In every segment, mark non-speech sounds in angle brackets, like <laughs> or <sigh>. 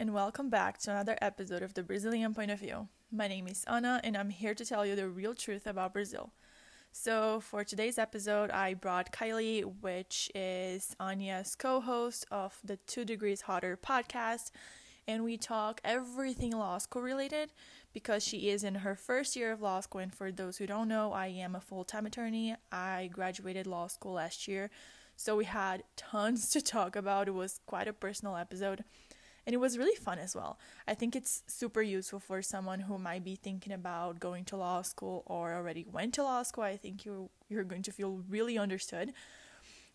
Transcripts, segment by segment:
and welcome back to another episode of the Brazilian Point of View. My name is Ana, and I'm here to tell you the real truth about Brazil. So, for today's episode, I brought Kylie, which is Anya's co host of the Two Degrees Hotter podcast, and we talk everything law school related because she is in her first year of law school. And for those who don't know, I am a full time attorney. I graduated law school last year, so we had tons to talk about. It was quite a personal episode and it was really fun as well. I think it's super useful for someone who might be thinking about going to law school or already went to law school. I think you you're going to feel really understood.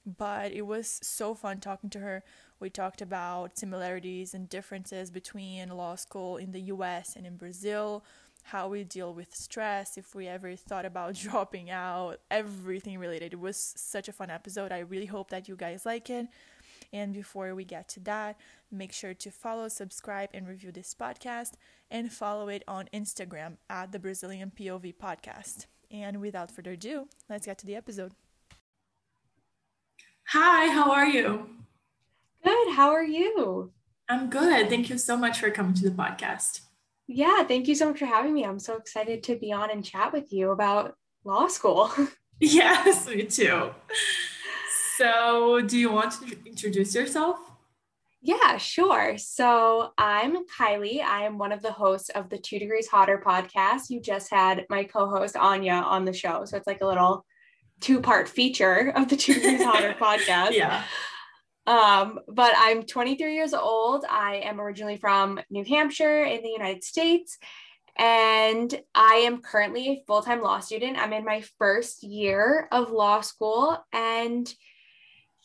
But it was so fun talking to her. We talked about similarities and differences between law school in the US and in Brazil, how we deal with stress, if we ever thought about <laughs> dropping out, everything related. It was such a fun episode. I really hope that you guys like it. And before we get to that, make sure to follow, subscribe, and review this podcast, and follow it on Instagram at the Brazilian POV Podcast. And without further ado, let's get to the episode. Hi, how are you? Good. How are you? I'm good. Thank you so much for coming to the podcast. Yeah, thank you so much for having me. I'm so excited to be on and chat with you about law school. <laughs> yes, me too. So, do you want to introduce yourself? Yeah, sure. So, I'm Kylie. I am one of the hosts of the Two Degrees Hotter podcast. You just had my co host Anya on the show. So, it's like a little two part feature of the Two Degrees Hotter <laughs> podcast. Yeah. Um, but I'm 23 years old. I am originally from New Hampshire in the United States. And I am currently a full time law student. I'm in my first year of law school. And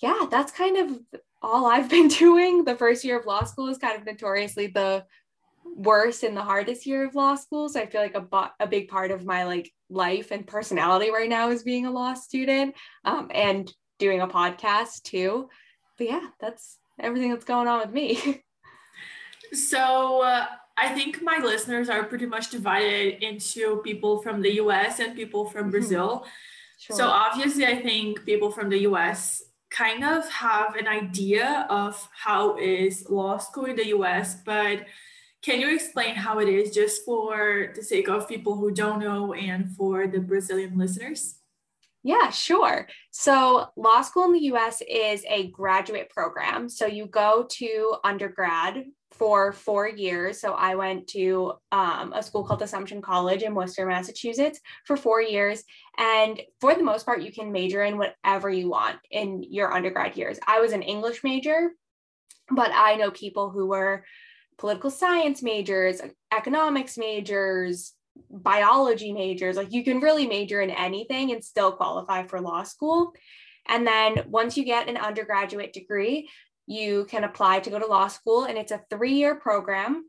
yeah, that's kind of all I've been <laughs> doing. The first year of law school is kind of notoriously the worst and the hardest year of law school. So I feel like a, a big part of my like life and personality right now is being a law student um, and doing a podcast too. But yeah, that's everything that's going on with me. <laughs> so uh, I think my listeners are pretty much divided into people from the US and people from mm-hmm. Brazil. Sure. So obviously, I think people from the US kind of have an idea of how is law school in the US, but can you explain how it is just for the sake of people who don't know and for the Brazilian listeners? Yeah, sure. So, law school in the US is a graduate program. So, you go to undergrad for four years. So I went to um, a school called Assumption College in Worcester, Massachusetts for four years. And for the most part, you can major in whatever you want in your undergrad years. I was an English major, but I know people who were political science majors, economics majors, biology majors. Like you can really major in anything and still qualify for law school. And then once you get an undergraduate degree, you can apply to go to law school, and it's a three year program.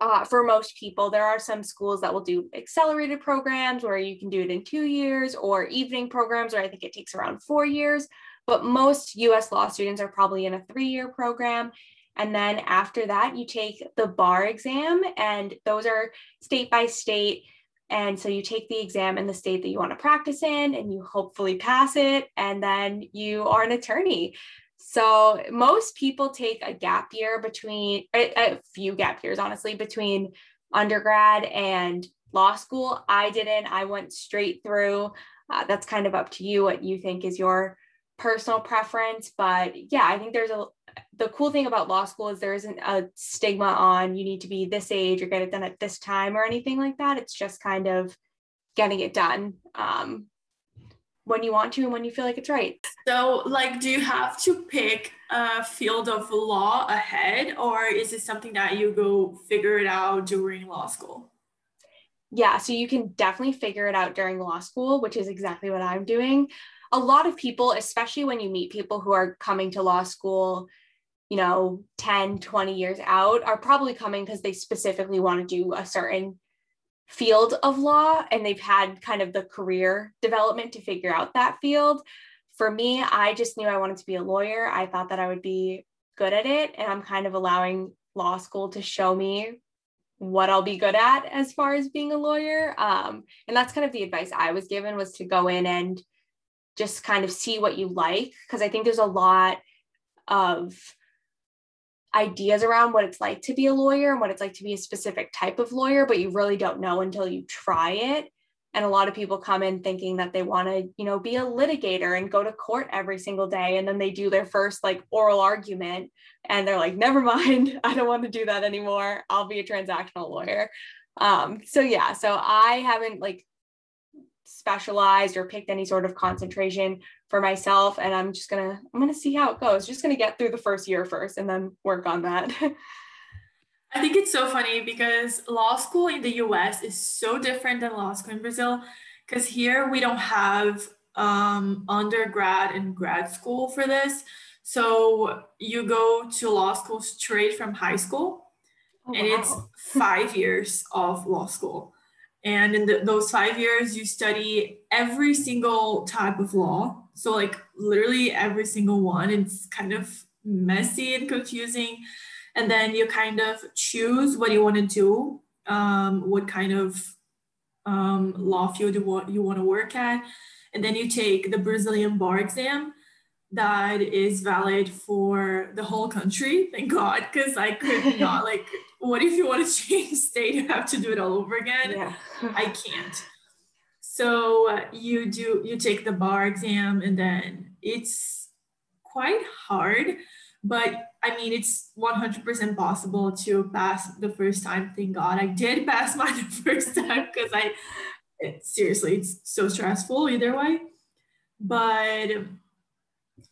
Uh, for most people, there are some schools that will do accelerated programs where you can do it in two years, or evening programs where I think it takes around four years. But most US law students are probably in a three year program. And then after that, you take the bar exam, and those are state by state. And so you take the exam in the state that you want to practice in, and you hopefully pass it, and then you are an attorney. So most people take a gap year between a, a few gap years, honestly, between undergrad and law school. I didn't. I went straight through. Uh, that's kind of up to you what you think is your personal preference. But yeah, I think there's a the cool thing about law school is there isn't a stigma on you need to be this age or get it done at this time or anything like that. It's just kind of getting it done. Um, when you want to and when you feel like it's right. So, like, do you have to pick a field of law ahead, or is it something that you go figure it out during law school? Yeah, so you can definitely figure it out during law school, which is exactly what I'm doing. A lot of people, especially when you meet people who are coming to law school, you know, 10, 20 years out, are probably coming because they specifically want to do a certain field of law and they've had kind of the career development to figure out that field. For me, I just knew I wanted to be a lawyer. I thought that I would be good at it. And I'm kind of allowing law school to show me what I'll be good at as far as being a lawyer. Um, and that's kind of the advice I was given was to go in and just kind of see what you like. Cause I think there's a lot of ideas around what it's like to be a lawyer and what it's like to be a specific type of lawyer, but you really don't know until you try it. And a lot of people come in thinking that they want to, you know, be a litigator and go to court every single day. And then they do their first like oral argument and they're like, never <laughs> mind, I don't want to do that anymore. I'll be a transactional lawyer. Um, so yeah, so I haven't like specialized or picked any sort of concentration for myself and i'm just gonna i'm gonna see how it goes just gonna get through the first year first and then work on that <laughs> i think it's so funny because law school in the us is so different than law school in brazil because here we don't have um, undergrad and grad school for this so you go to law school straight from high school oh, and wow. it's <laughs> five years of law school and in the, those five years, you study every single type of law. So, like, literally every single one. It's kind of messy and confusing. And then you kind of choose what you want to do, um, what kind of um, law field you want, you want to work at. And then you take the Brazilian bar exam that is valid for the whole country. Thank God, because I could <laughs> not like what if you want to <laughs> change state you have to do it all over again yeah. i can't so uh, you do you take the bar exam and then it's quite hard but i mean it's 100% possible to pass the first time thank god. I did pass <laughs> mine the first time because i it, seriously it's so stressful either way. But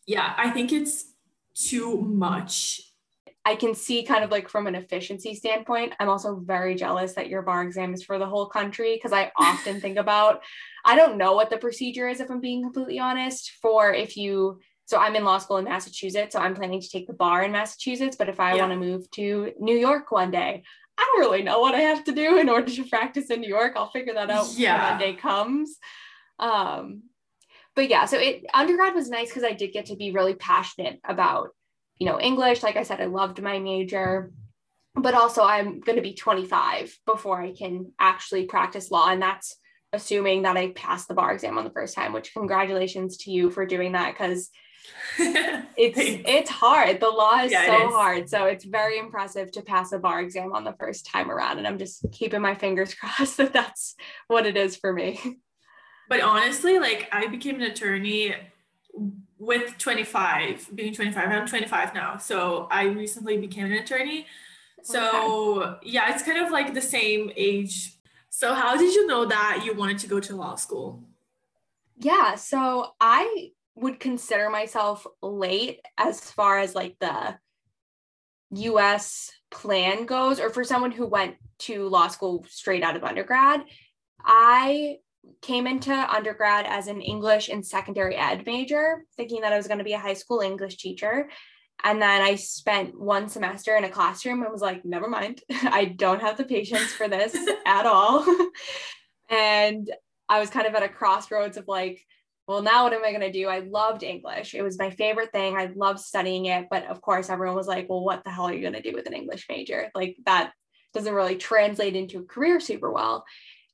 yeah i think it's too much I can see kind of like from an efficiency standpoint, I'm also very jealous that your bar exam is for the whole country because I often think about, I don't know what the procedure is, if I'm being completely honest, for if you, so I'm in law school in Massachusetts, so I'm planning to take the bar in Massachusetts. But if I yeah. want to move to New York one day, I don't really know what I have to do in order to practice in New York. I'll figure that out yeah. when that day comes. Um, but yeah, so it undergrad was nice because I did get to be really passionate about you know, English. Like I said, I loved my major, but also I'm going to be 25 before I can actually practice law. And that's assuming that I passed the bar exam on the first time, which congratulations to you for doing that because <laughs> it's it's hard. The law is yeah, so is. hard. So it's very impressive to pass a bar exam on the first time around. And I'm just keeping my fingers <laughs> crossed that that's what it is for me. But honestly, like I became an attorney with 25 being 25 i'm 25 now so i recently became an attorney. So okay. yeah it's kind of like the same age. So how did you know that you wanted to go to law school? Yeah so i would consider myself late as far as like the us plan goes or for someone who went to law school straight out of undergrad i came into undergrad as an English and secondary ed major, thinking that I was going to be a high school English teacher. And then I spent one semester in a classroom and was like, never mind, <laughs> I don't have the patience for this <laughs> at all. <laughs> and I was kind of at a crossroads of like, well, now what am I going to do? I loved English. It was my favorite thing. I loved studying it. But of course, everyone was like, well, what the hell are you going to do with an English major? Like, that doesn't really translate into a career super well.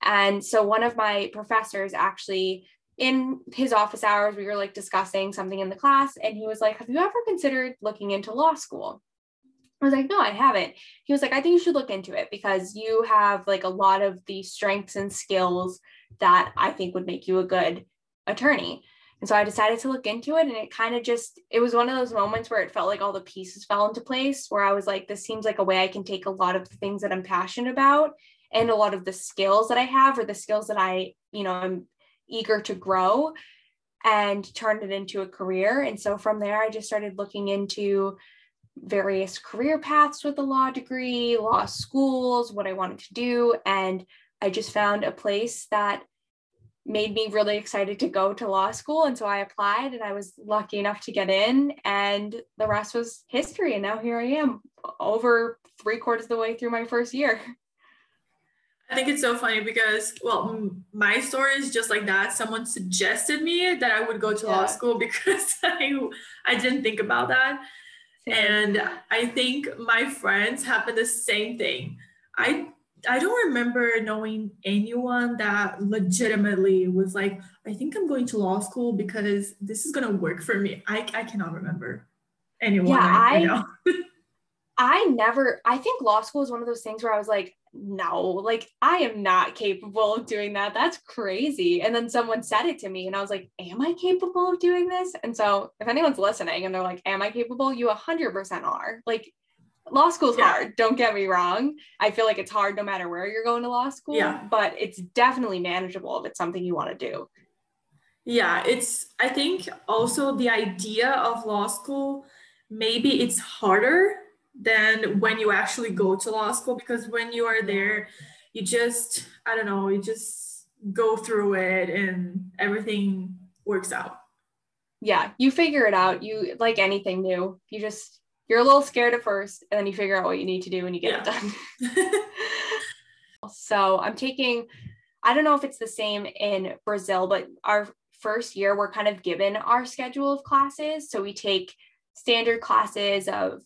And so one of my professors actually in his office hours, we were like discussing something in the class, and he was like, Have you ever considered looking into law school? I was like, No, I haven't. He was like, I think you should look into it because you have like a lot of the strengths and skills that I think would make you a good attorney. And so I decided to look into it, and it kind of just, it was one of those moments where it felt like all the pieces fell into place, where I was like, This seems like a way I can take a lot of the things that I'm passionate about and a lot of the skills that I have or the skills that I, you know, I'm eager to grow and turn it into a career. And so from there, I just started looking into various career paths with a law degree, law schools, what I wanted to do. And I just found a place that made me really excited to go to law school. And so I applied and I was lucky enough to get in, and the rest was history. And now here I am, over three quarters of the way through my first year. <laughs> I think it's so funny because, well, my story is just like that. Someone suggested me that I would go to yeah. law school <laughs> because I, I didn't think about that. And I think my friends happened the same thing. I I don't remember knowing anyone that legitimately was like, I think I'm going to law school because this is gonna work for me. I, I cannot remember anyone. Yeah, I, <laughs> I never, I think law school is one of those things where I was like, no, like I am not capable of doing that. That's crazy. And then someone said it to me and I was like, am I capable of doing this? And so if anyone's listening and they're like, am I capable? You 100% are. Like law school's yeah. hard. Don't get me wrong. I feel like it's hard no matter where you're going to law school, yeah. but it's definitely manageable if it's something you want to do. Yeah, it's, I think also the idea of law school, maybe it's harder than when you actually go to law school because when you are there you just i don't know you just go through it and everything works out. Yeah you figure it out. You like anything new you just you're a little scared at first and then you figure out what you need to do and you get yeah. it done. <laughs> <laughs> So i'm taking i don't know if it's the same in brazil but our first year we're kind of given our schedule of classes. So we take standard classes of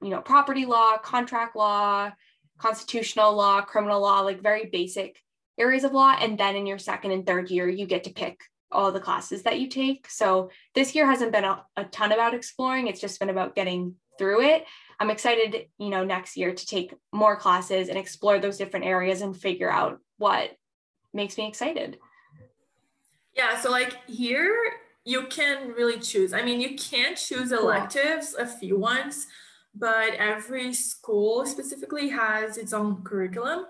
you know property law contract law constitutional law criminal law like very basic areas of law. And then in your second and third year you get to pick all the classes that you take. So this year hasn't been a, a ton about exploring. It's just been about getting through it. I'm excited you know next year to take more classes and explore those different areas and figure out what makes me excited. Yeah so like here you can really choose. I mean, you can choose electives, a few ones, but every school specifically has its own curriculum.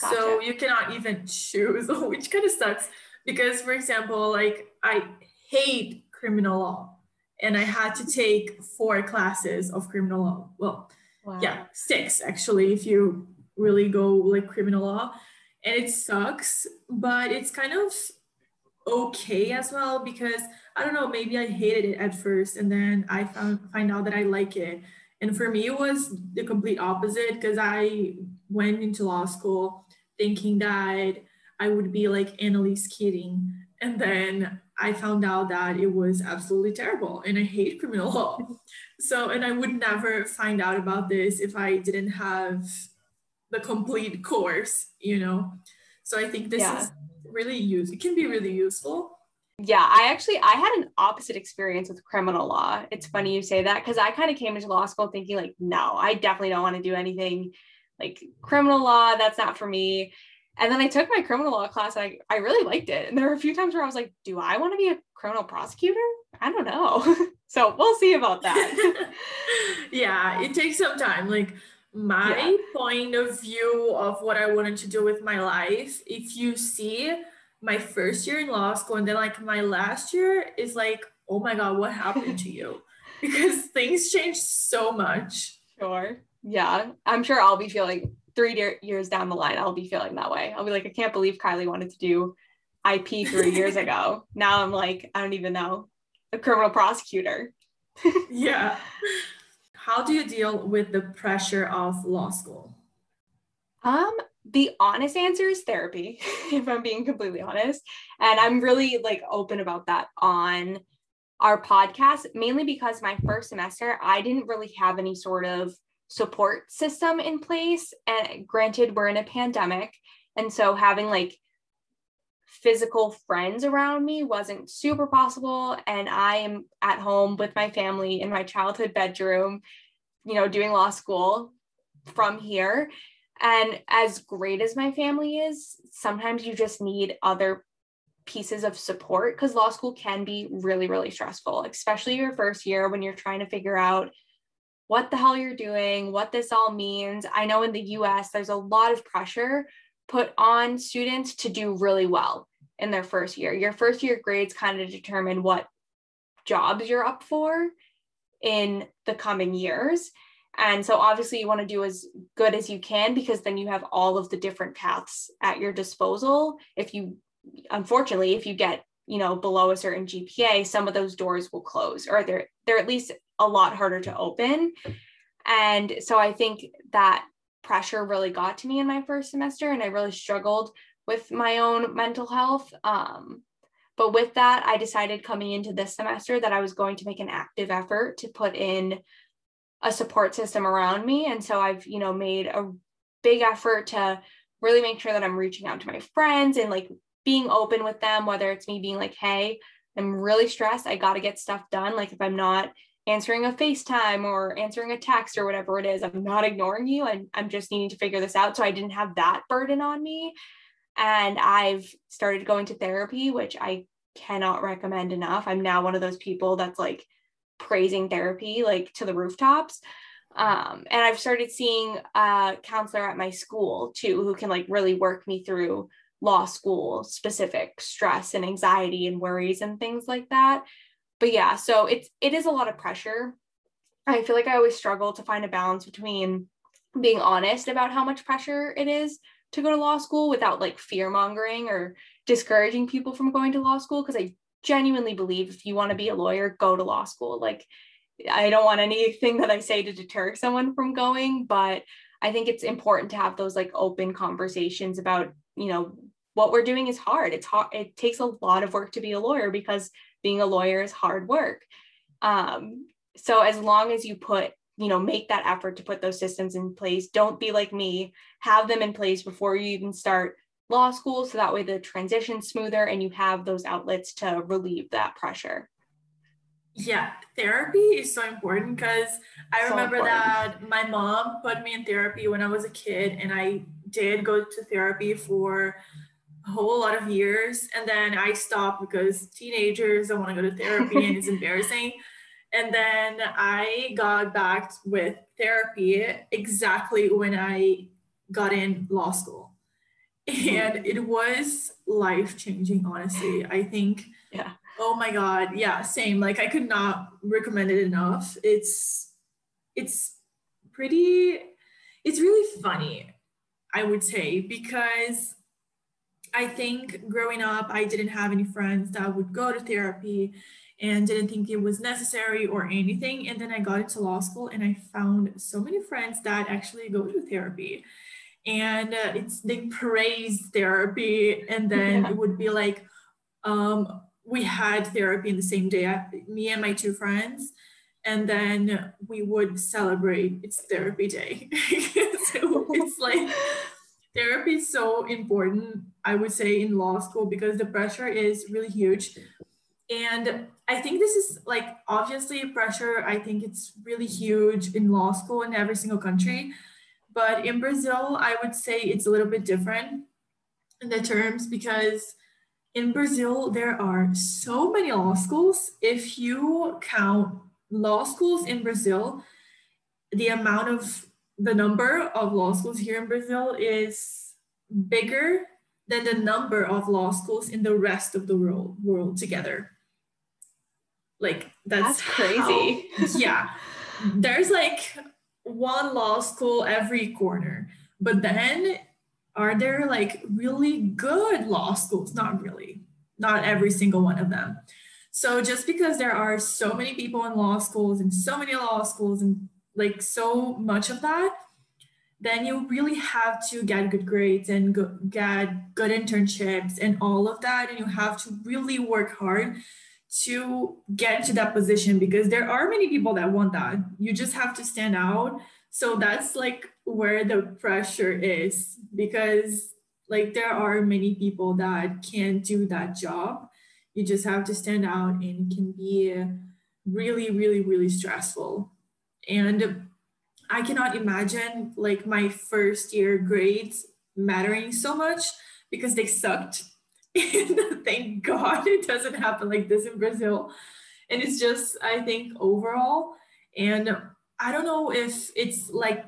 Gotcha. So you cannot even <laughs> choose, <laughs> which kind of sucks. Because, for example, like I hate criminal law and I had to <laughs> take four classes of criminal law. Well, wow. yeah, six actually, if you really go like criminal law. And it sucks, but it's kind of okay as well because I don't know, maybe I hated it at first and then I found find out that I like it. And for me, it was the complete opposite because I went into law school thinking that I would be like Annalise Keating. And then I found out that it was absolutely terrible and I hate criminal law. <laughs> So, and I would never find out about this if I didn't have the complete course, you know? So I think this yeah. is really use it can be really useful. Yeah i actually i had an opposite experience with criminal law. It's funny you say that because i kind of came into law school thinking like no i definitely don't want to do anything like criminal law that's not for me. And then i took my criminal law class I, I really liked it. And there were a few times where i was like do i want to be a criminal prosecutor? I don't know. <laughs> So we'll see about that. <laughs> Yeah it takes some time. Like my yeah. point of view of what I wanted to do with my life, if you see my first year in law school and then like my last year is like, oh my God, what happened to you? <laughs> Because things changed so much. Sure. Yeah. I'm sure I'll be feeling three de- years down the line, I'll be feeling that way. I'll be like, I can't believe Kylie wanted to do IP three years ago. <laughs> Now I'm like, I don't even know, a criminal prosecutor. <laughs> yeah how do you deal with the pressure of law school? Um, the honest answer is therapy, <laughs> if I'm being completely honest. And I'm really like open about that on our podcast, mainly because my first semester, I didn't really have any sort of support system in place. And granted, we're in a pandemic. And so having like physical friends around me wasn't super possible. And I am at home with my family in my childhood bedroom, you know, doing law school from here. And as great as my family is, sometimes you just need other pieces of support because law school can be really, really stressful, especially your first year when you're trying to figure out what the hell you're doing, what this all means. I know in the US, there's a lot of pressure put on students to do really well in their first year. Your first year grades kind of determine what jobs you're up for in the coming years. And so obviously you want to do as good as you can because then you have all of the different paths at your disposal. If you unfortunately if you get, you know, below a certain GPA, some of those doors will close or they're they're at least a lot harder to open. And so I think that pressure really got to me in my first semester and I really struggled with my own mental health. Um, but with that, I decided coming into this semester that I was going to make an active effort to put in a support system around me. And so I've, you know, made a big effort to really make sure that I'm reaching out to my friends and like being open with them, whether it's me being like, hey, I'm really stressed. I got to get stuff done. Like if I'm not answering a FaceTime or answering a text or whatever it is. I'm not ignoring you. and I'm just needing to figure this out. So I didn't have that burden on me. And I've started going to therapy, which I cannot recommend enough. I'm now one of those people that's like praising therapy like to the rooftops. Um, and I've started seeing a counselor at my school too, who can like really work me through law school specific stress and anxiety and worries and things like that. But yeah, so it's it is a lot of pressure. I feel like I always struggle to find a balance between being honest about how much pressure it is to go to law school without like fear mongering or discouraging people from going to law school because I genuinely believe if you want to be a lawyer, go to law school. Like I don't want anything that I say to deter someone from going, but I think it's important to have those like open conversations about, you know, what we're doing is hard. It's hard. It takes a lot of work to be a lawyer because being a lawyer is hard work. Um, so as long as you put, you know, make that effort to put those systems in place, don't be like me, have them in place before you even start law school. So that way the transition's smoother and you have those outlets to relieve that pressure. Yeah, therapy is so important because I so remember important. that my mom put me in therapy when I was a kid, and I did go to therapy for a whole lot of years. And then I stopped because teenagers don't want to go to therapy and it's <laughs> embarrassing. And then I got back with therapy exactly when I got in law school. Mm-hmm. And it was life changing, honestly. I think. Yeah Oh my god, yeah, same. Like I could not recommend it enough. It's it's pretty it's really funny, I would say, because I think growing up I didn't have any friends that would go to therapy and didn't think it was necessary or anything. And then I got into law school and I found so many friends that actually go to therapy. And uh, it's they praise therapy. And then yeah. it would be like um we had therapy in the same day, me and my two friends, and then we would celebrate it's therapy day. <laughs> so it's like <laughs> therapy is so important, I would say, in law school because the pressure is really huge. And I think this is like obviously pressure, I think it's really huge in law school in every single country. But in Brazil, I would say it's a little bit different in the terms because in Brazil, there are so many law schools. If you count law schools in Brazil, the amount of the number of law schools here in Brazil is bigger than the number of law schools in the rest of the world world together. Like that's, that's crazy. How, yeah. There's like one law school every corner. But then are there like really good law schools? Not really, not every single one of them. So just because there are so many people in law schools and so many law schools and like so much of that, then you really have to get good grades and go, get good internships and all of that. And you have to really work hard to get to that position because there are many people that want that. You just have to stand out. So that's like where the pressure is because like there are many people that can't do that job you just have to stand out and it can be really really really stressful and i cannot imagine like my first year grades mattering so much because they sucked <laughs> thank god it doesn't happen like this in brazil and it's just i think overall and i don't know if it's like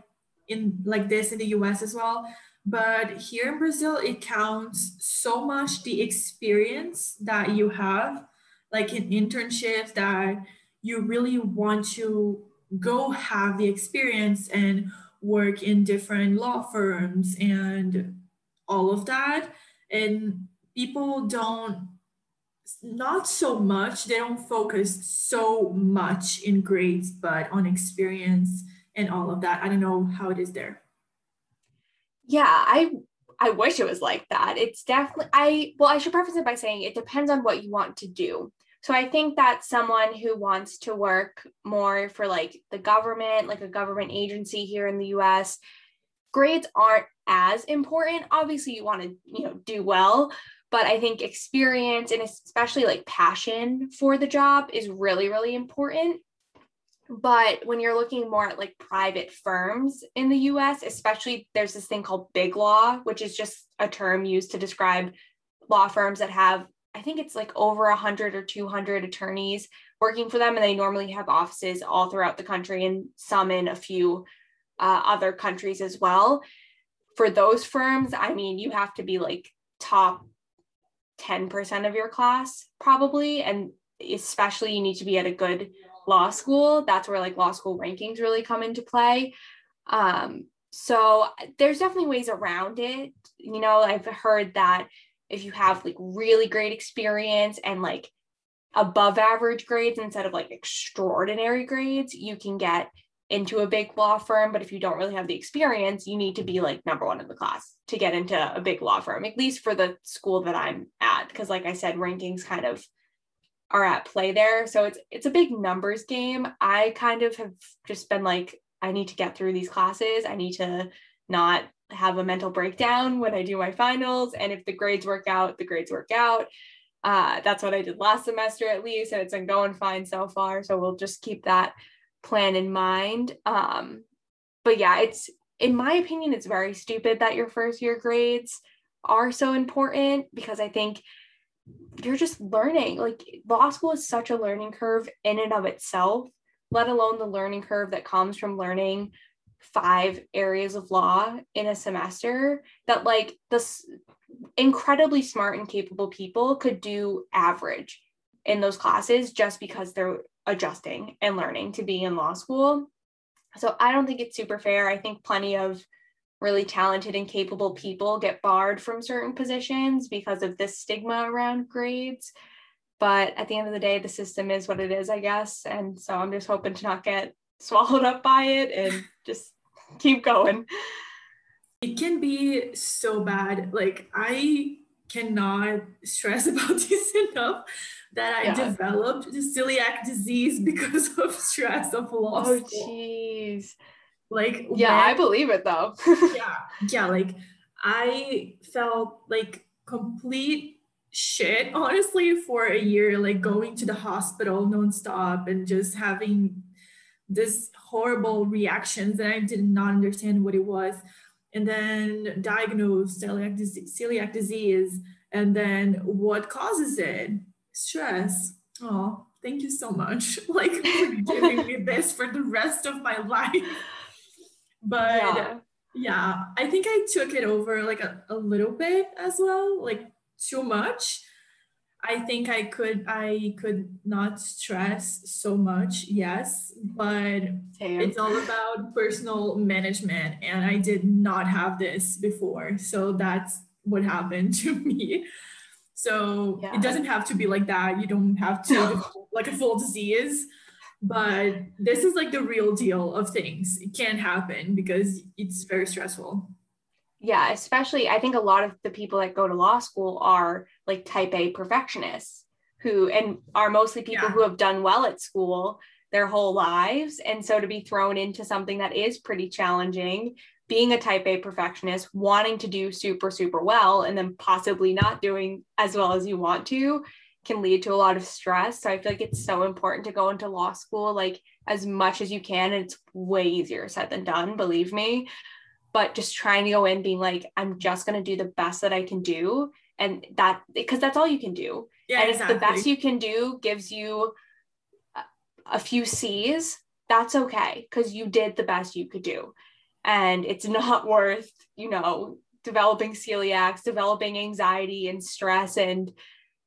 in like this in the US as well. But here in Brazil, it counts so much the experience that you have, like in internships, that you really want to go have the experience and work in different law firms and all of that. And people don't, not so much, they don't focus so much in grades, but on experience and all of that. I don't know how it is there. Yeah, I I wish it was like that. It's definitely I well, I should preface it by saying it depends on what you want to do. So I think that someone who wants to work more for like the government, like a government agency here in the US, grades aren't as important. Obviously, you want to, you know, do well, but I think experience and especially like passion for the job is really really important but when you're looking more at like private firms in the US, especially there's this thing called big law, which is just a term used to describe law firms that have, I think it's like over 100 or 200 attorneys working for them. And they normally have offices all throughout the country and some in a few uh, other countries as well. For those firms, I mean, you have to be like top 10% of your class probably. And especially you need to be at a good law school. That's where like law school rankings really come into play. Um, so there's definitely ways around it. You know, I've heard that if you have like really great experience and like above average grades instead of like extraordinary grades, you can get into a big law firm. But if you don't really have the experience, you need to be like number one in the class to get into a big law firm, at least for the school that I'm at. Cause like I said, rankings kind of are at play there. So it's it's a big numbers game. I kind of have just been like, I need to get through these classes. I need to not have a mental breakdown when I do my finals. And if the grades work out, the grades work out. Uh, that's what I did last semester at least, and it's been going fine so far. So we'll just keep that plan in mind. Um, but yeah, it's in my opinion, it's very stupid that your first year grades are so important because I think you're just learning. Like law school is such a learning curve in and of itself, let alone the learning curve that comes from learning five areas of law in a semester that like this incredibly smart and capable people could do average in those classes just because they're adjusting and learning to be in law school. So I don't think it's super fair. I think plenty of really talented and capable people get barred from certain positions because of this stigma around grades. But at the end of the day, the system is what it is, I guess. And so I'm just hoping to not get swallowed up by it and just keep going. It can be so bad. Like, I cannot stress <laughs> about this enough that I yeah. developed the celiac disease because of stress of loss. oh, jeez. Like yeah, when, I believe it though. yeah, yeah. Like I felt like complete shit honestly for a year, like going to the hospital nonstop and just having this horrible reactions and I did not understand what it was. And then diagnosed celiac disease, celiac disease and then what causes it? Stress. Oh, thank you so much. <laughs> Like for giving me this for the rest of my life. But yeah. yeah, I think I took it over like a, a little bit as well, like too much. I think I could I could not stress so much, yes, but Damn. it's all about personal management and I did not have this before. So that's what happened to <laughs> me. So yeah. it doesn't have to be like that. You don't have to <laughs> like a full disease but this is like the real deal of things it can happen because it's very stressful yeah especially i think a lot of the people that go to law school are like type a perfectionists who and are mostly people yeah. who have done well at school their whole lives and so to be thrown into something that is pretty challenging being a type a perfectionist wanting to do super super well and then possibly not doing as well as you want to can lead to a lot of stress. So I feel like it's so important to go into law school like as much as you can. And it's way easier said than done, believe me. But just trying to go in being like, I'm just going to do the best that I can do. And that, because that's all you can do. Yeah, and exactly. if the best you can do gives you a, a few C's, that's okay because you did the best you could do. And it's <laughs> not worth, you know, developing celiacs, developing anxiety and stress and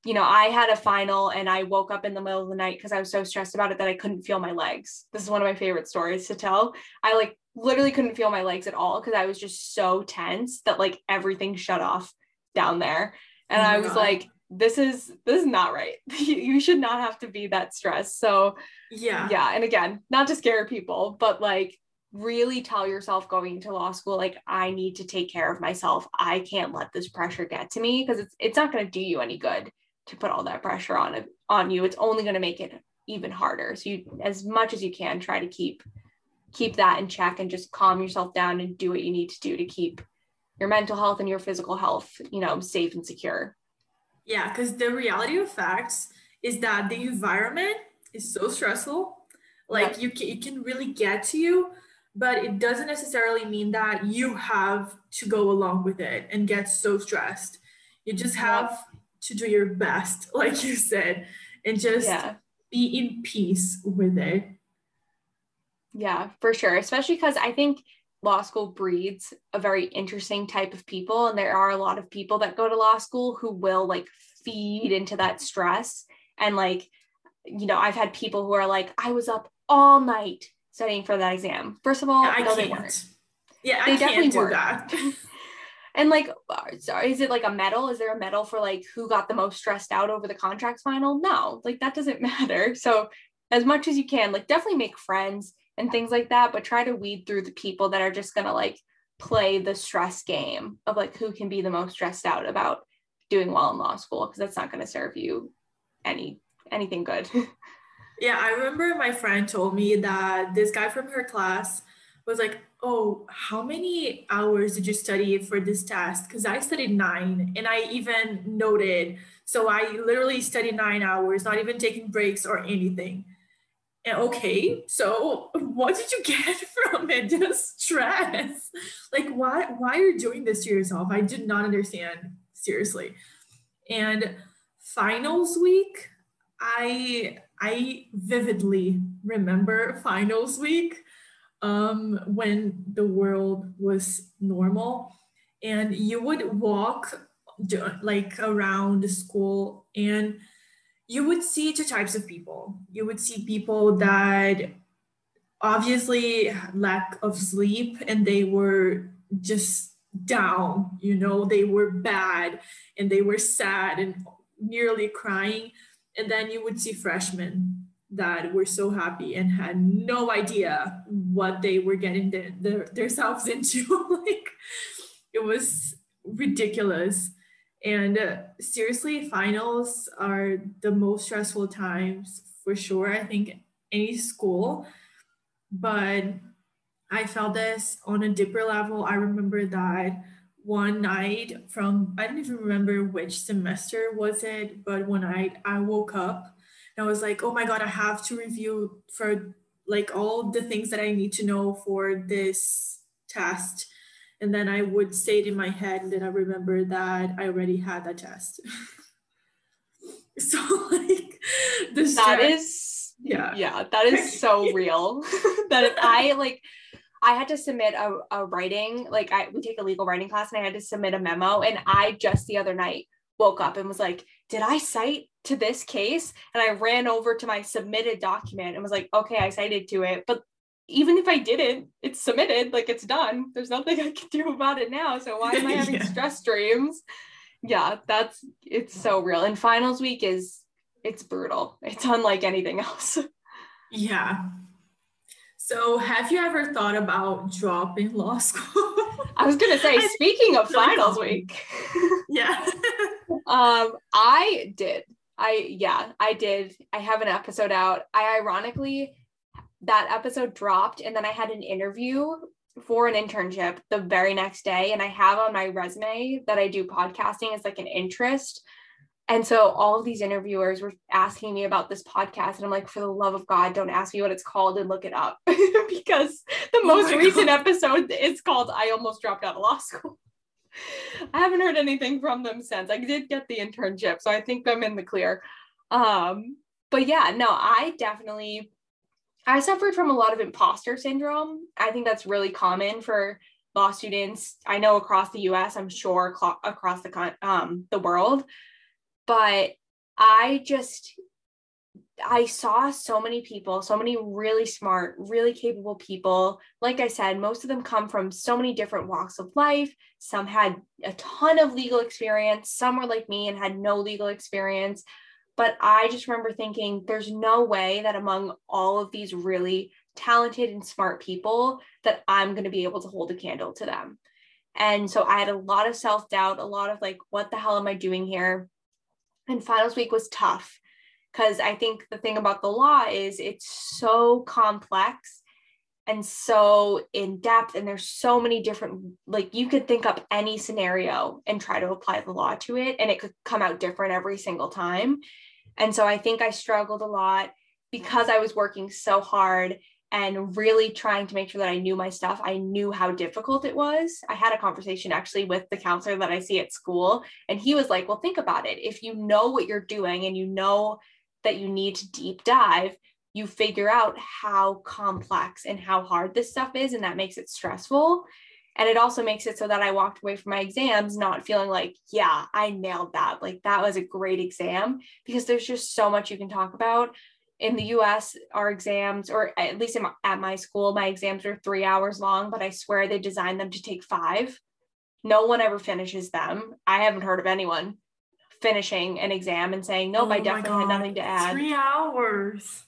you know, I had a final and I woke up in the middle of the night because I was so stressed about it that I couldn't feel my legs. This is one of my favorite stories to tell. I like literally couldn't feel my legs at all because I was just so tense that like everything shut off down there. And oh I was God. like, this is this is not right. <laughs> you should not have to be that stressed. So yeah. Yeah. And again, not to scare people, but like really tell yourself going into law school like i need to take care of myself i can't let this pressure get to me because it's it's not going to do you any good to put all that pressure on it on you it's only going to make it even harder so you as much as you can try to keep keep that in check and just calm yourself down and do what you need to do to keep your mental health and your physical health you know safe and secure yeah because the reality of facts is that the environment is so stressful Like you can, it can really get to you, but it doesn't necessarily mean that you have to go along with it and get so stressed. You just have to do your best, <laughs> like you said, and just yeah. be in peace with it. Yeah, for sure. Especially because I think law school breeds a very interesting type of people. And there are a lot of people that go to law school who will like feed into that stress. And like, you know, I've had people who are like, I was up all night studying for that exam. First of all, I no, can't. they weren't. Yeah, they I definitely were. that. <laughs> <laughs> and like, uh, sorry, is it like a medal? Is there a medal for like who got the most stressed out over the contracts final? No, like that doesn't <laughs> matter. So as much as you can, like definitely make friends and things like that, but try to weed through the people that are just gonna like play the stress game of like who can be the most stressed out about doing well in law school because that's not going to serve you any anything good. <laughs> yeah, I remember my friend told me that this guy from her class was like, "Oh, how many hours did you study for this test?" Because I studied nine, and I even noted. So I literally studied nine hours, not even taking breaks or anything. And okay, so what did you get <laughs> from it? Just stress. Like, why? Why are you doing this to yourself? I did not understand seriously. And finals week, I I vividly remember finals week um, when the world was normal, and you would walk like around the school and you would see two types of people. You would see people that obviously lack of sleep and they were just down, you know, they were bad and they were sad and nearly crying. And then you would see freshmen that were so happy and had no idea what they were getting their, their, themselves <laughs> into. like it was ridiculous. And uh, seriously, finals are the most stressful times for sure. I think any school, but I felt this on a deeper level. I remember that one night from, I don't even remember which semester was it, but one night I woke up and I was like, oh my God, I have to review for like all the things that I need to know for this test. And then I would say it in my head, and then I remember that I already had that test. <laughs> so like the stress, that is yeah yeah that is so real <laughs> that I like I had to submit a, a writing, like I we take a legal writing class and I had to submit a memo. And I just the other night woke up and was like, did I cite to this case? And I ran over to my submitted document and was like, okay, I cited to it. But even if I didn't, it's submitted, like it's done. There's nothing I can do about it now. So why am I <laughs> having yeah. stress dreams? Yeah, that's it's so real. And finals week is it's brutal. It's unlike anything <laughs> else. Yeah. So, have you ever thought about dropping law school? I was gonna say, <laughs> speaking of finals week. yeah. um, I did. I yeah, I did. I have an episode out. I ironically that episode dropped and then I had an interview for an internship the very next day and I have on my resume that I do podcasting as like an interest and so all of these interviewers were asking me about this podcast. And I'm like, for the love of God, don't ask me what it's called and look it up. <laughs> because the oh most oh recent God. episode is called I Almost Dropped Out of Law School. <laughs> I haven't heard anything from them since. I did get the internship, so I think I'm in the clear. Um, but yeah, no, I definitely I suffered from a lot of imposter syndrome. I think that's really common for law students. I know across the U.S. I'm sure across the um, the world but I just I saw so many people, so many really smart, really capable people. Like I said, most of them come from so many different walks of life. Some had a ton of legal experience, some were like me and had no legal experience. But I just remember thinking there's no way that among all of these really talented and smart people that I'm going to be able to hold a candle to them. And so I had a lot of self-doubt, a lot of like what the hell am I doing here? And finals week was tough because I think the thing about the law is it's so complex and so in depth and there's so many different like you could think up any scenario and try to apply the law to it and it could come out different every single time and so i think i struggled a lot because I was working so hard and really trying to make sure that I knew my stuff, I knew how difficult it was. I had a conversation actually with the counselor that I see at school, and he was like, Well, think about it. If you know what you're doing and you know that you need to deep dive, you figure out how complex and how hard this stuff is, and that makes it stressful. And it also makes it so that I walked away from my exams not feeling like, yeah, I nailed that. Like that was a great exam because there's just so much you can talk about. In the US, our exams, or at least my, at my school, my exams are three hours long, but I swear they designed them to take five. No one ever finishes them. I haven't heard of anyone finishing an exam and saying, nope, oh I definitely had nothing to add. Three hours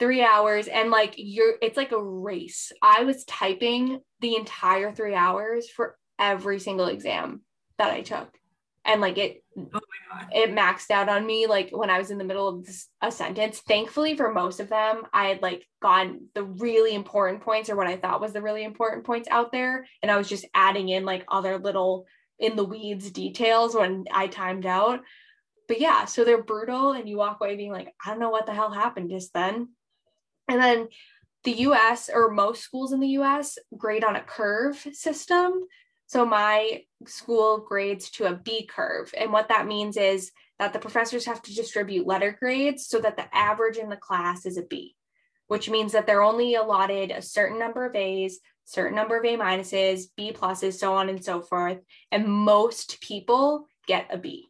three hours and like you're it's like a race i was typing the entire three hours for every single exam that i took. And like it oh it maxed out on me like when i was in the middle of this, a sentence. Thankfully for most of them i had like gone the really important points or what i thought was the really important points out there. And i was just adding in like other little in the weeds details when i timed out. But yeah so they're brutal and you walk away being like i don't know what the hell happened just then. And then the US or most schools in the US grade on a curve system. So my school grades to a B curve. And what that means is that the professors have to distribute letter grades so that the average in the class is a B, which means that they're only allotted a certain number of A's, certain number of A minuses, B pluses, so on and so forth. And most people get a B.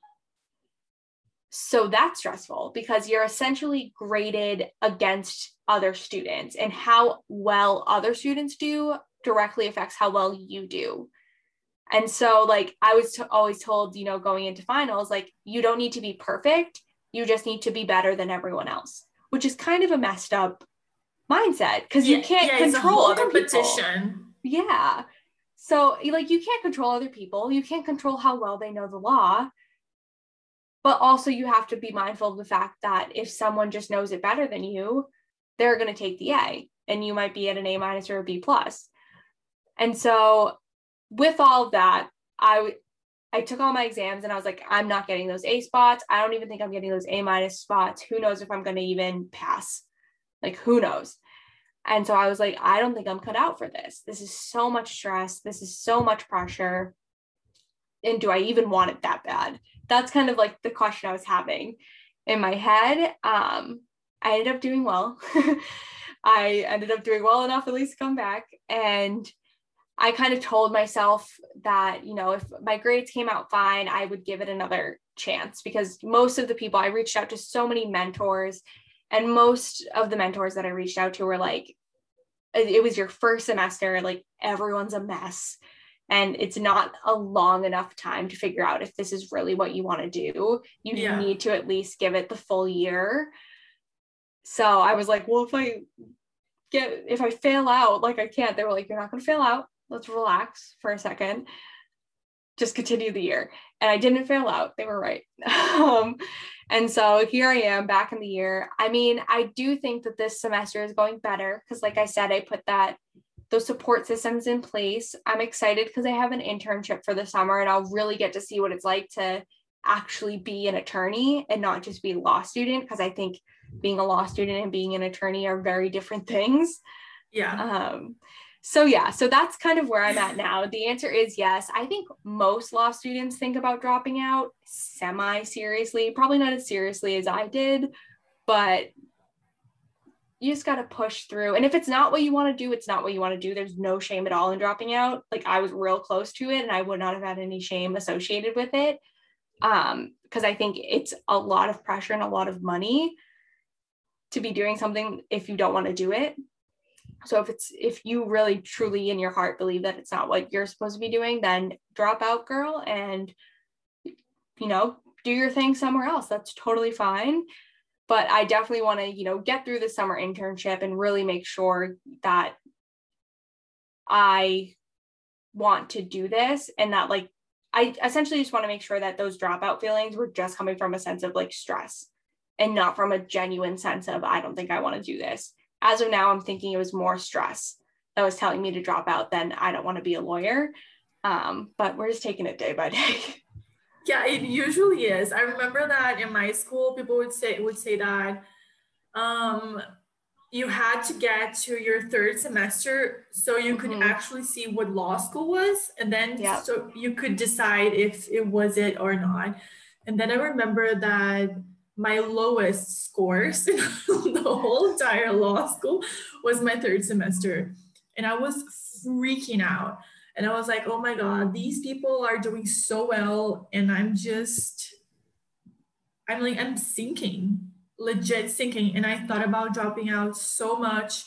So that's stressful because you're essentially graded against other students, and how well other students do directly affects how well you do. And so, like, I was t- always told, you know, going into finals, like, you don't need to be perfect. You just need to be better than everyone else, which is kind of a messed up mindset because yeah, you can't yeah, control other competition. People. Yeah. So, like, you can't control other people. You can't control how well they know the law but also you have to be mindful of the fact that if someone just knows it better than you they're going to take the a and you might be at an a minus or a b plus. And so with all of that i i took all my exams and i was like i'm not getting those a spots. I don't even think i'm getting those a minus spots. Who knows if i'm going to even pass? Like who knows? And so i was like i don't think i'm cut out for this. This is so much stress. This is so much pressure. And do i even want it that bad? That's kind of like the question I was having in my head. Um, I ended up doing well. <laughs> I ended up doing well enough at least to come back. And I kind of told myself that, you know, if my grades came out fine, I would give it another chance because most of the people I reached out to so many mentors, and most of the mentors that I reached out to were like, it was your first semester, like everyone's a mess and it's not a long enough time to figure out if this is really what you want to do you yeah. need to at least give it the full year so i was like well if i get if i fail out like i can't they were like you're not going to fail out. Let's relax for a second. Just continue the year. And i didn't fail out. They were right. <laughs> Um, and so here i am back in the year. I mean i do think that this semester is going better because like i said i put that those support systems in place. I'm excited because I have an internship for the summer and I'll really get to see what it's like to actually be an attorney and not just be a law student because I think being a law student and being an attorney are very different things. Yeah. Um, so yeah, so that's kind of where I'm at now. The answer is yes. I think most law students think about dropping out semi seriously, probably not as seriously as I did, but you just got to push through. And if it's not what you want to do, it's not what you want to do. There's no shame at all in dropping out. Like I was real close to it and I would not have had any shame associated with it. Um, because I think it's a lot of pressure and a lot of money to be doing something if you don't want to do it. So if it's if you really truly in your heart believe that it's not what you're supposed to be doing, then drop out, girl, and you know, do your thing somewhere else. That's totally fine but I definitely want to, you know, get through the summer internship and really make sure that I want to do this and that like I essentially just want to make sure that those dropout feelings were just coming from a sense of like stress and not from a genuine sense of I don't think I want to do this. As of now, I'm thinking it was more stress that was telling me to drop out than I don't want to be a lawyer. Um, but we're just taking it day by <laughs> day. Yeah, it usually is. I remember that in my school, people would say would say that um, you had to get to your third semester so you could mm-hmm. actually see what law school was and then yep. so you could decide if it was it or not and then i remember that my lowest scores <laughs> in the whole entire law school was my third semester and i was freaking out and i was like oh my god these people are doing so well and i'm just i'm like i'm sinking legit sinking and I thought about dropping out so much.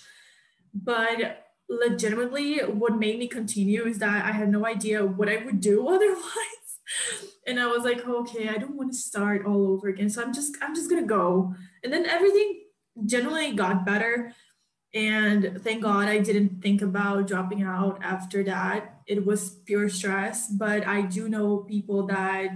But legitimately, what made me continue is that I had no idea what I would do <laughs> otherwise. And I was like, oh, okay, I don't want to start all over again. So I'm just, I'm just gonna go. And then everything generally got better. And thank God I didn't think about dropping out after that. It was pure stress. But I do know people that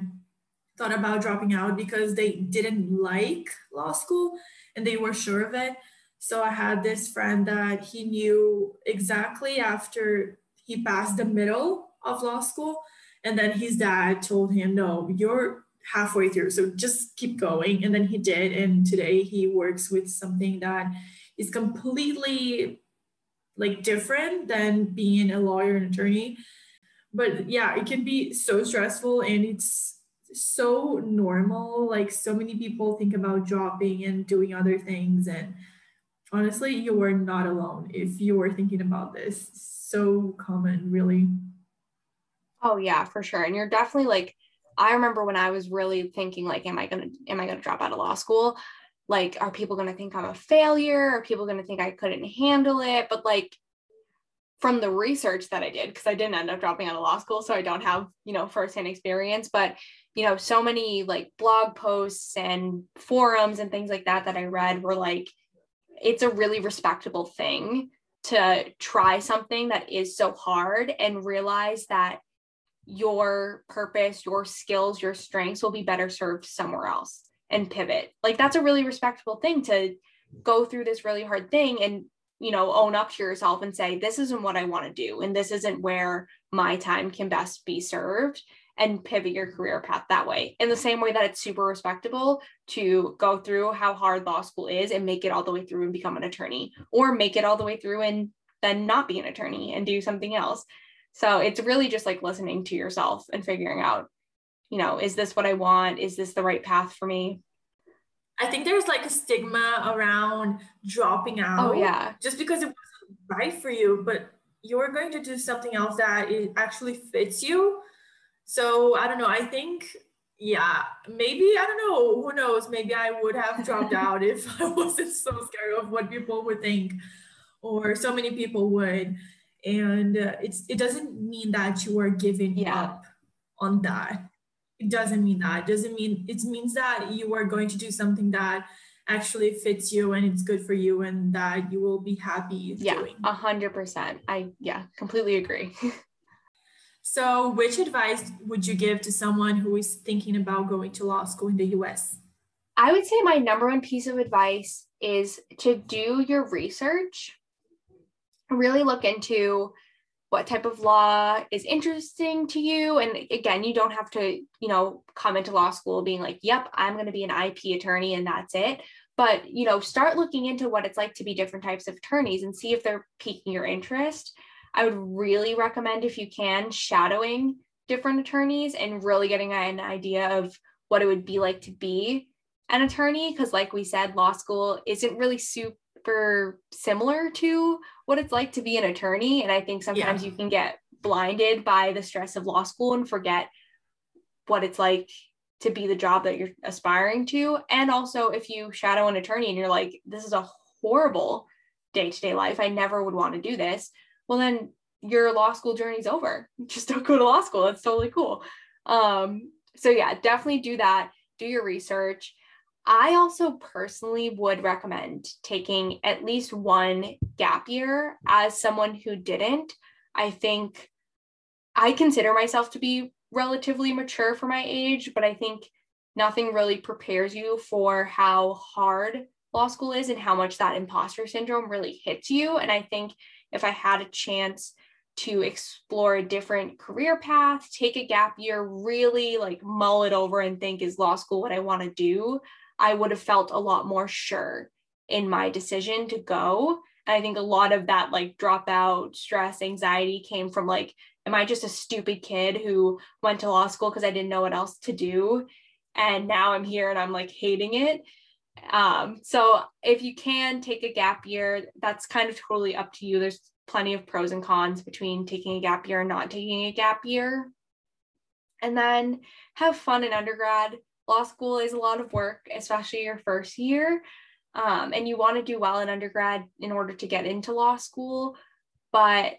thought about dropping out because they didn't like law school and they were sure of it. So I had this friend that he knew exactly after he passed the middle of law school. And then his dad told him, No, you're halfway through. So just keep going. And then he did. And today he works with something that is completely like different than being a lawyer and attorney. But yeah, it can be so stressful and it's so normal. Like so many people think about dropping and doing other things. And honestly, you are not alone if you are thinking about this. So common, really. Oh yeah, for sure. And you're definitely like, I remember when I was really thinking like, am I gonna am I gonna drop out of law school? Like, are people gonna think I'm a failure? Are people gonna think I couldn't handle it? But like from the research that I did, because I didn't end up dropping out of law school, so I don't have, you know, firsthand experience, but you know, so many like blog posts and forums and things like that that I read were like, it's a really respectable thing to try something that is so hard and realize that your purpose, your skills, your strengths will be better served somewhere else and pivot. Like that's a really respectable thing to go through this really hard thing and you know own up to yourself and say this isn't what I want to do and this isn't where my time can best be served and pivot your career path that way. In the same way that it's super respectable to go through how hard law school is and make it all the way through and become an attorney, or make it all the way through and then not be an attorney and do something else. So it's really just like listening to yourself and figuring out, you know, is this what I want? Is this the right path for me? I think there's like a stigma around dropping oh, out. Oh, yeah. Just because it wasn't right for you, but you're going to do something else that it actually fits you so I don't know. I think, yeah, maybe, I don't know. Who knows? Maybe I would have dropped <laughs> out if <laughs> I wasn't so scared of what people would think or so many people would. And uh, it's it doesn't mean that you are giving yeah. up on that. It doesn't mean that. It doesn't mean it means that you are going to do something that actually fits you and it's good for you and that you will be happy yeah a hundred percent i yeah completely agree <laughs> So, which advice would you give to someone who is thinking about going to law school in the US? I would say my number one piece of advice is to do your research, really look into what type of law is interesting to you. And again you don't have to you know come into law school being like yep i'm going to be an ip attorney and that's it. But you know start looking into what it's like to be different types of attorneys and see if they're piquing your interest. I would really recommend if you can shadowing different attorneys and really getting an idea of what it would be like to be an attorney. Because like we said law school isn't really super similar to what it's like to be an attorney and I think sometimes yeah. you can get blinded by the stress of law school and forget what it's like to be the job that you're aspiring to. And also if you shadow an attorney and you're like this is a horrible day-to-day life. I never would want to do this well then your law school journey's over. <laughs> Just don't go to law school. That's totally cool. Um so yeah definitely do that. Do your research i also personally would recommend taking at least one gap year as someone who didn't i think i consider myself to be relatively mature for my age but i think nothing really prepares you for how hard law school is and how much that imposter syndrome really hits you and i think if I had a chance to explore a different career path, take a gap year, really like mull it over and think, is law school what I want to do? I would have felt a lot more sure in my decision to go. And I think a lot of that like dropout, stress, anxiety came from like, am I just a stupid kid who went to law school because I didn't know what else to do? And now I'm here and I'm like hating it. Um, so if you can take a gap year, that's kind of totally up to you. There's plenty of pros and cons between taking a gap year and not taking a gap year. And then have fun in undergrad. Law school is a lot of work, especially your first year. Um, and you want to do well in undergrad in order to get into law school, but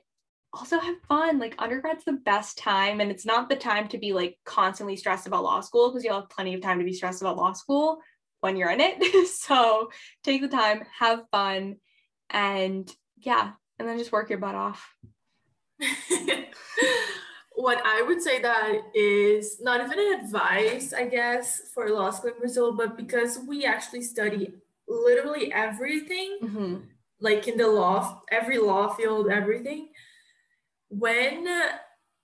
also have fun. Like undergrad's the best time, and it's not the time to be like constantly stressed about law school because you'll have plenty of time to be stressed about law school when you're in it. <laughs> so take the time, have fun, and yeah, and then just work your butt off. <laughs> what I would say that is not even an advice, I guess, for law school in Brazil, but because we actually study literally everything, mm-hmm. like in the law, every law field, everything. When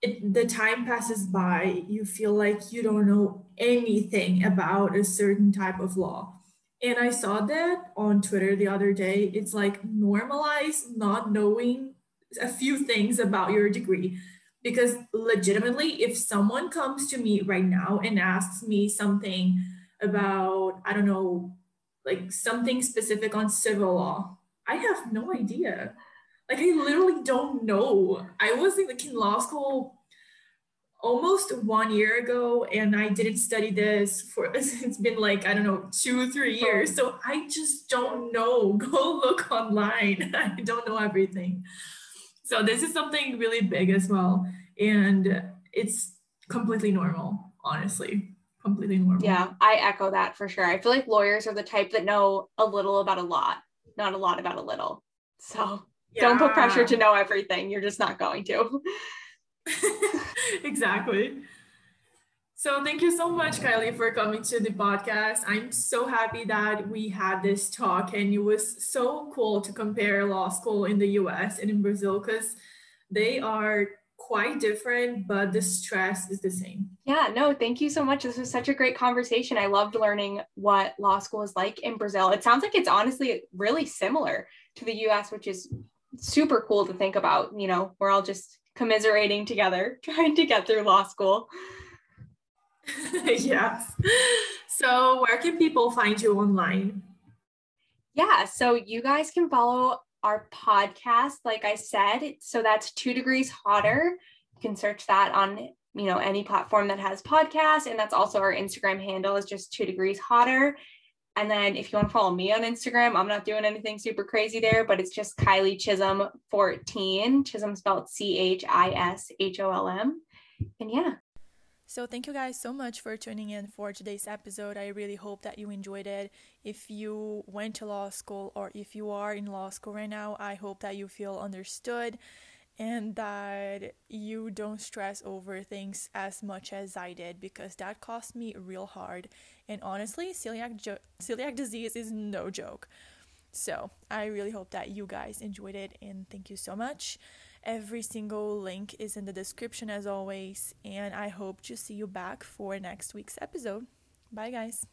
it, the time passes by, you feel like you don't know anything about a certain type of law. And I saw that on Twitter the other day. It's like normalize not knowing a few things about your degree. Because legitimately, if someone comes to me right now and asks me something about, I don't know, like something specific on civil law, I have no idea. Like I literally don't know. I was in, like in law school almost one year ago and I didn't study this for <laughs> it's been like I don't know two three oh. years. So I just don't know. <laughs> Go look online. <laughs> I don't know everything so this is something really big as well. And it's completely normal honestly. Completely normal. Yeah I echo that for sure. I feel like lawyers are the type that know a little about a lot not a lot about a little. So yeah. don't put pressure to know everything. You're just not going to. <laughs> Exactly. So thank you so much, Kylie, for coming to the podcast. I'm so happy that we had this talk and it was so cool to compare law school in the US and in Brazil because they are quite different, but the stress is the same. Yeah, no, thank you so much. This was such a great conversation. I loved learning what law school is like in Brazil. It sounds like it's honestly really similar to the US, which is super cool to think about. You know, we're all just commiserating together, <laughs> trying to get through law school. <laughs> yes. So, where can people find you online? Yeah, so you guys can follow our podcast, like I said. So that's two degrees hotter. You can search that on you know any platform that has podcast, and that's also our Instagram handle is just two degrees hotter. And then if you want to follow me on Instagram, I'm not doing anything super crazy there, but it's just Kylie Chisholm 14. Chisholm spelled C H I S H O L M. And yeah. So, thank you guys so much for tuning in for today's episode. I really hope that you enjoyed it. If you went to law school or if you are in law school right now, I hope that you feel understood and that you don't stress over things as much as I did because that cost me real hard. And honestly, celiac jo- celiac disease is no joke. So, I really hope that you guys enjoyed it and thank you so much. Every single link is in the description as always, and I hope to see you back for next week's episode. Bye, guys.